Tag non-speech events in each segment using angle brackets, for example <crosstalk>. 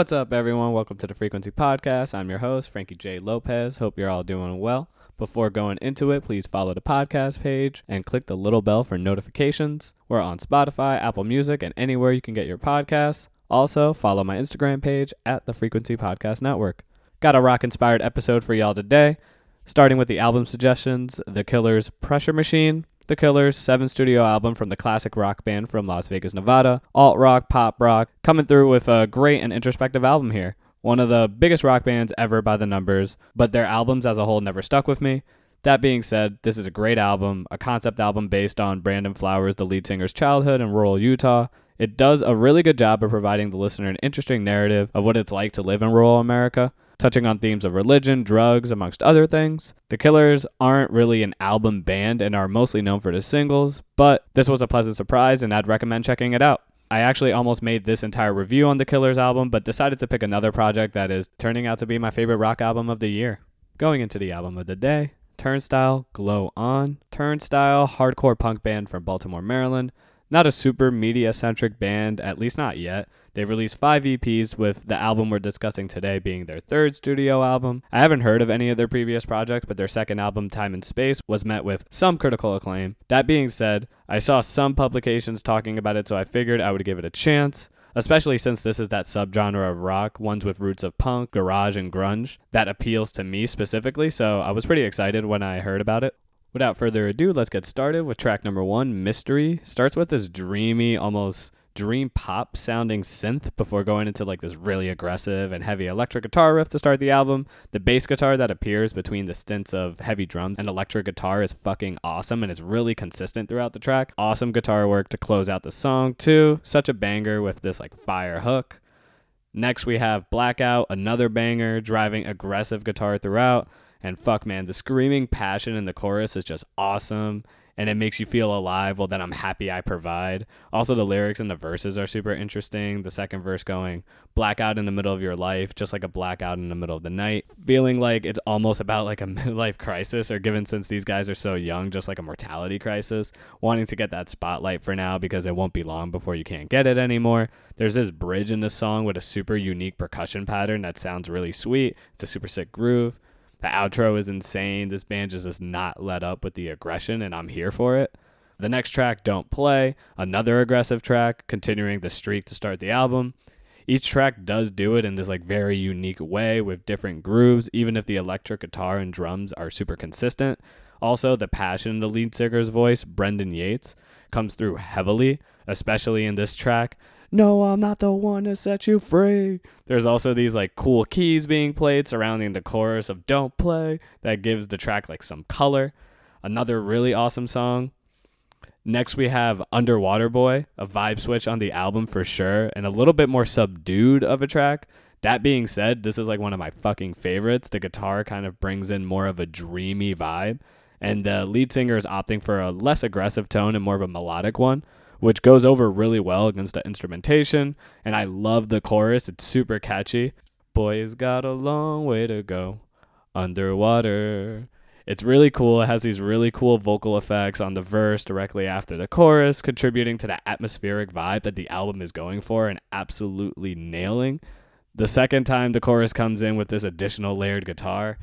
What's up, everyone? Welcome to the Frequency Podcast. I'm your host, Frankie J. Lopez. Hope you're all doing well. Before going into it, please follow the podcast page and click the little bell for notifications. We're on Spotify, Apple Music, and anywhere you can get your podcasts. Also, follow my Instagram page at the Frequency Podcast Network. Got a rock inspired episode for y'all today, starting with the album suggestions The Killers' Pressure Machine, The Killers' seventh studio album from the classic rock band from Las Vegas, Nevada, alt rock, pop rock, coming through with a great and introspective album here. One of the biggest rock bands ever by the numbers, but their albums as a whole never stuck with me. That being said, this is a great album, a concept album based on Brandon Flowers, the lead singer's childhood in rural Utah. It does a really good job of providing the listener an interesting narrative of what it's like to live in rural America, touching on themes of religion, drugs, amongst other things. The Killers aren't really an album band and are mostly known for the singles, but this was a pleasant surprise and I'd recommend checking it out. I actually almost made this entire review on the Killers album, but decided to pick another project that is turning out to be my favorite rock album of the year. Going into the album of the day, Turnstile, Glow On. Turnstile, hardcore punk band from Baltimore, Maryland. Not a super media centric band, at least not yet. They've released five EPs, with the album we're discussing today being their third studio album. I haven't heard of any of their previous projects, but their second album, Time and Space, was met with some critical acclaim. That being said, I saw some publications talking about it, so I figured I would give it a chance especially since this is that subgenre of rock, ones with roots of punk, garage, and grunge, that appeals to me specifically. So I was pretty excited when I heard about it. Without further ado, let's get started with track number one, Mystery. Starts with this dreamy, almost dream pop sounding synth before going into like this really aggressive and heavy electric guitar riff to start the album. The bass guitar that appears between the stints of heavy drums and electric guitar is fucking awesome and it's really consistent throughout the track. Awesome guitar work to close out the song, too. Such a banger with this like fire hook. Next, we have Blackout, another banger, driving aggressive guitar throughout. And fuck, man, the screaming passion in the chorus is just awesome. And it makes you feel alive. Well, then I'm happy I provide. Also, the lyrics and the verses are super interesting. The second verse going, blackout in the middle of your life, just like a blackout in the middle of the night. Feeling like it's almost about like a <laughs> midlife crisis, or given since these guys are so young, just like a mortality crisis. Wanting to get that spotlight for now because it won't be long before you can't get it anymore. There's this bridge in the song with a super unique percussion pattern that sounds really sweet. It's a super sick groove. The outro is insane. This band just does not let up with the aggression, and I'm here for it. The next track, Don't Play, another aggressive track, continuing the streak to start the album. Each track does do it in this like very unique way with different grooves, even if the electric guitar and drums are super consistent. Also, the passion in the lead singer's voice, Brendan Yates, comes through heavily, especially in this track. No, I'm not the one to set you free. There's also these like cool keys being played surrounding the chorus of Don't Play that gives the track like some color. Another really awesome song. Next, we have Underwater Boy, a vibe switch on the album for sure, and a little bit more subdued of a track. That being said, this is like one of my fucking favorites. The guitar kind of brings in more of a dreamy vibe, and the lead singer is opting for a less aggressive tone and more of a melodic one, which goes over really well against the instrumentation. And I love the chorus, it's super catchy. Boy's got a long way to go underwater. It's really cool. It has these really cool vocal effects on the verse directly after the chorus, contributing to the atmospheric vibe that the album is going for and absolutely nailing. The second time the chorus comes in with this additional layered guitar,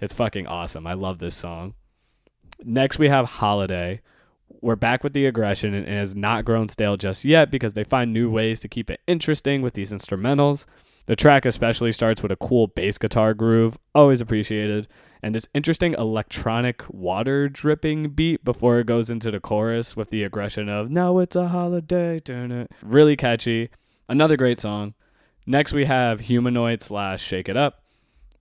it's fucking awesome. I love this song. Next, we have Holiday. We're back with the aggression and it has not grown stale just yet because they find new ways to keep it interesting with these instrumentals. The track especially starts with a cool bass guitar groove, always appreciated, and this interesting electronic water dripping beat before it goes into the chorus with the aggression of "Now it's a holiday," it. Really catchy. Another great song. Next we have Humanoid slash Shake It Up.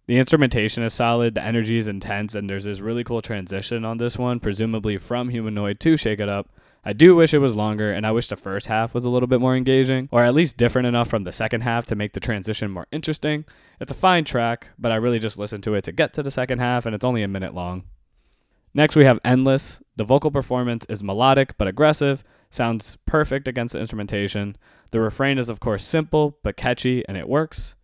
The instrumentation is solid, the energy is intense, and there's this really cool transition on this one, presumably from Humanoid to Shake It Up. I do wish it was longer, and I wish the first half was a little bit more engaging, or at least different enough from the second half to make the transition more interesting. It's a fine track, but I really just listened to it to get to the second half, and it's only a minute long. Next, we have Endless. The vocal performance is melodic but aggressive, sounds perfect against the instrumentation. The refrain is, of course, simple but catchy, and it works.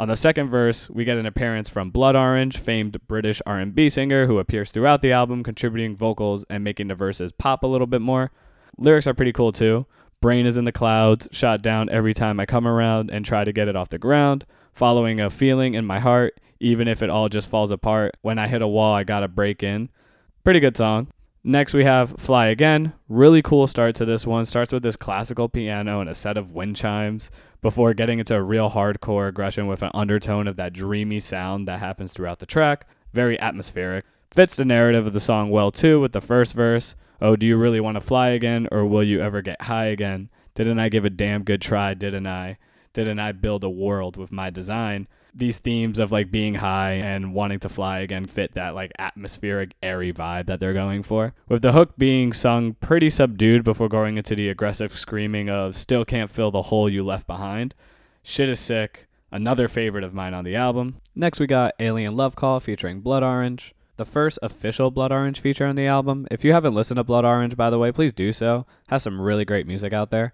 On the second verse, we get an appearance from Blood Orange, famed British R&B singer who appears throughout the album, contributing vocals and making the verses pop a little bit more. Lyrics are pretty cool too. Brain is in the clouds, shot down every time I come around and try to get it off the ground, following a feeling in my heart, even if it all just falls apart. When I hit a wall, I gotta break in. Pretty good song. Next, we have Fly Again. Really cool start to this one. Starts with this classical piano and a set of wind chimes before getting into a real hardcore aggression with an undertone of that dreamy sound that happens throughout the track. Very atmospheric. Fits the narrative of the song well, too, with the first verse. Oh, do you really want to fly again, or will you ever get high again? Didn't I give a damn good try, didn't I? Didn't I build a world with my design? These themes of like being high and wanting to fly again fit that like atmospheric airy vibe that they're going for with the hook being sung pretty subdued before going into the aggressive screaming of still can't fill the hole you left behind shit is sick another favorite of mine on the album next we got alien love call featuring blood orange the first official Blood Orange feature on the album. If you haven't listened to Blood Orange, by the way, please do so. Has some really great music out there.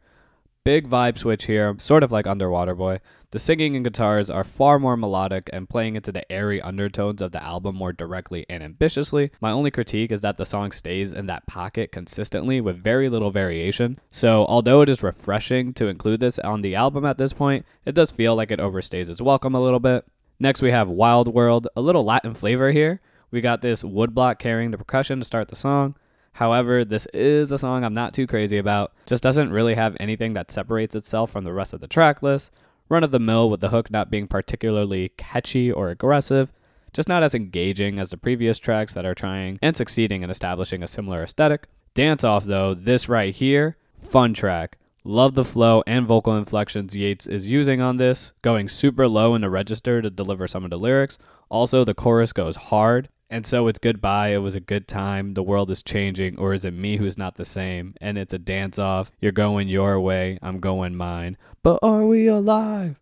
Big vibe switch here, sort of like Underwater Boy. The singing and guitars are far more melodic and playing into the airy undertones of the album more directly and ambitiously. My only critique is that the song stays in that pocket consistently with very little variation. So, although it is refreshing to include this on the album at this point, it does feel like it overstays its welcome a little bit. Next, we have Wild World, a little Latin flavor here. We got this woodblock carrying the percussion to start the song. However, this is a song I'm not too crazy about. Just doesn't really have anything that separates itself from the rest of the track list. Run of the mill with the hook not being particularly catchy or aggressive, just not as engaging as the previous tracks that are trying and succeeding in establishing a similar aesthetic. Dance Off, though, this right here, fun track. Love the flow and vocal inflections Yates is using on this, going super low in the register to deliver some of the lyrics. Also, the chorus goes hard and so it's goodbye. It was a good time. The world is changing, or is it me who's not the same? And it's a dance off. You're going your way, I'm going mine. But are we alive?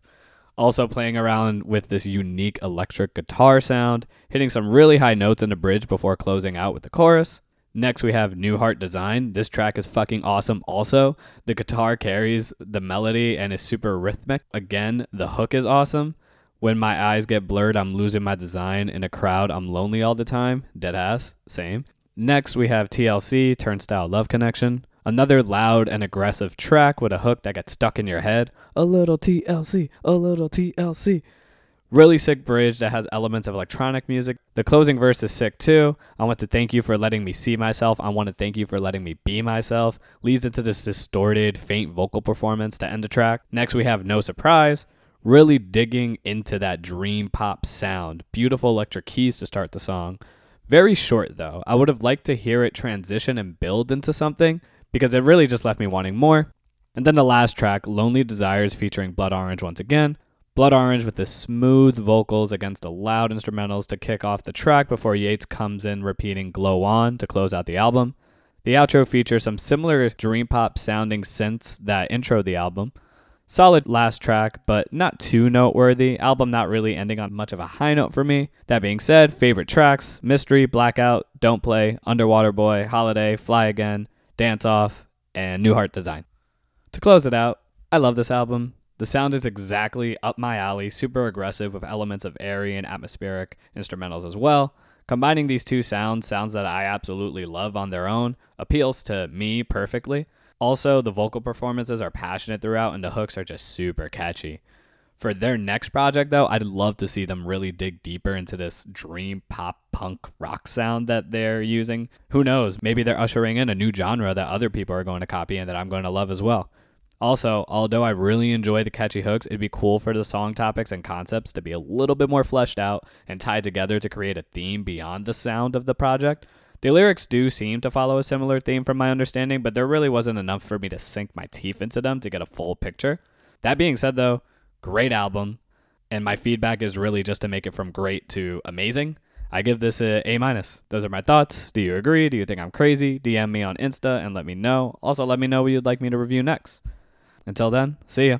Also, playing around with this unique electric guitar sound, hitting some really high notes in the bridge before closing out with the chorus. Next, we have New Heart Design. This track is fucking awesome. Also, the guitar carries the melody and is super rhythmic. Again, the hook is awesome. When my eyes get blurred, I'm losing my design. In a crowd, I'm lonely all the time. Dead ass. Same. Next, we have TLC, Turnstile Love Connection. Another loud and aggressive track with a hook that gets stuck in your head. A little TLC, a little TLC. Really sick bridge that has elements of electronic music. The closing verse is sick too. I want to thank you for letting me see myself. I want to thank you for letting me be myself. Leads into this distorted, faint vocal performance to end the track. Next, we have No Surprise really digging into that dream pop sound. Beautiful electric keys to start the song. Very short though. I would have liked to hear it transition and build into something because it really just left me wanting more. And then the last track, Lonely Desires, featuring Blood Orange once again. Blood Orange with the smooth vocals against the loud instrumentals to kick off the track before Yates comes in repeating Glow On to close out the album. The outro features some similar dream pop sounding synths that intro the album. Solid last track, but not too noteworthy. Album not really ending on much of a high note for me. That being said, favorite tracks Mystery, Blackout, Don't Play, Underwater Boy, Holiday, Fly Again, Dance Off, and New Heart Design. To close it out, I love this album. The sound is exactly up my alley, super aggressive with elements of airy and atmospheric instrumentals as well. Combining these two sounds, sounds that I absolutely love on their own, appeals to me perfectly. Also, the vocal performances are passionate throughout, and the hooks are just super catchy. For their next project, though, I'd love to see them really dig deeper into this dream pop punk rock sound that they're using. Who knows? Maybe they're ushering in a new genre that other people are going to copy and that I'm going to love as well. Also, although I really enjoy the catchy hooks, it'd be cool for the song topics and concepts to be a little bit more fleshed out and tied together to create a theme beyond the sound of the project. The lyrics do seem to follow a similar theme from my understanding, but there really wasn't enough for me to sink my teeth into them to get a full picture. That being said, though, great album, and my feedback is really just to make it from great to amazing. I give this a A minus. Those are my thoughts. Do you agree? Do you think I'm crazy? DM me on Insta and let me know. Also, let me know what you'd like me to review next. Until then, see ya.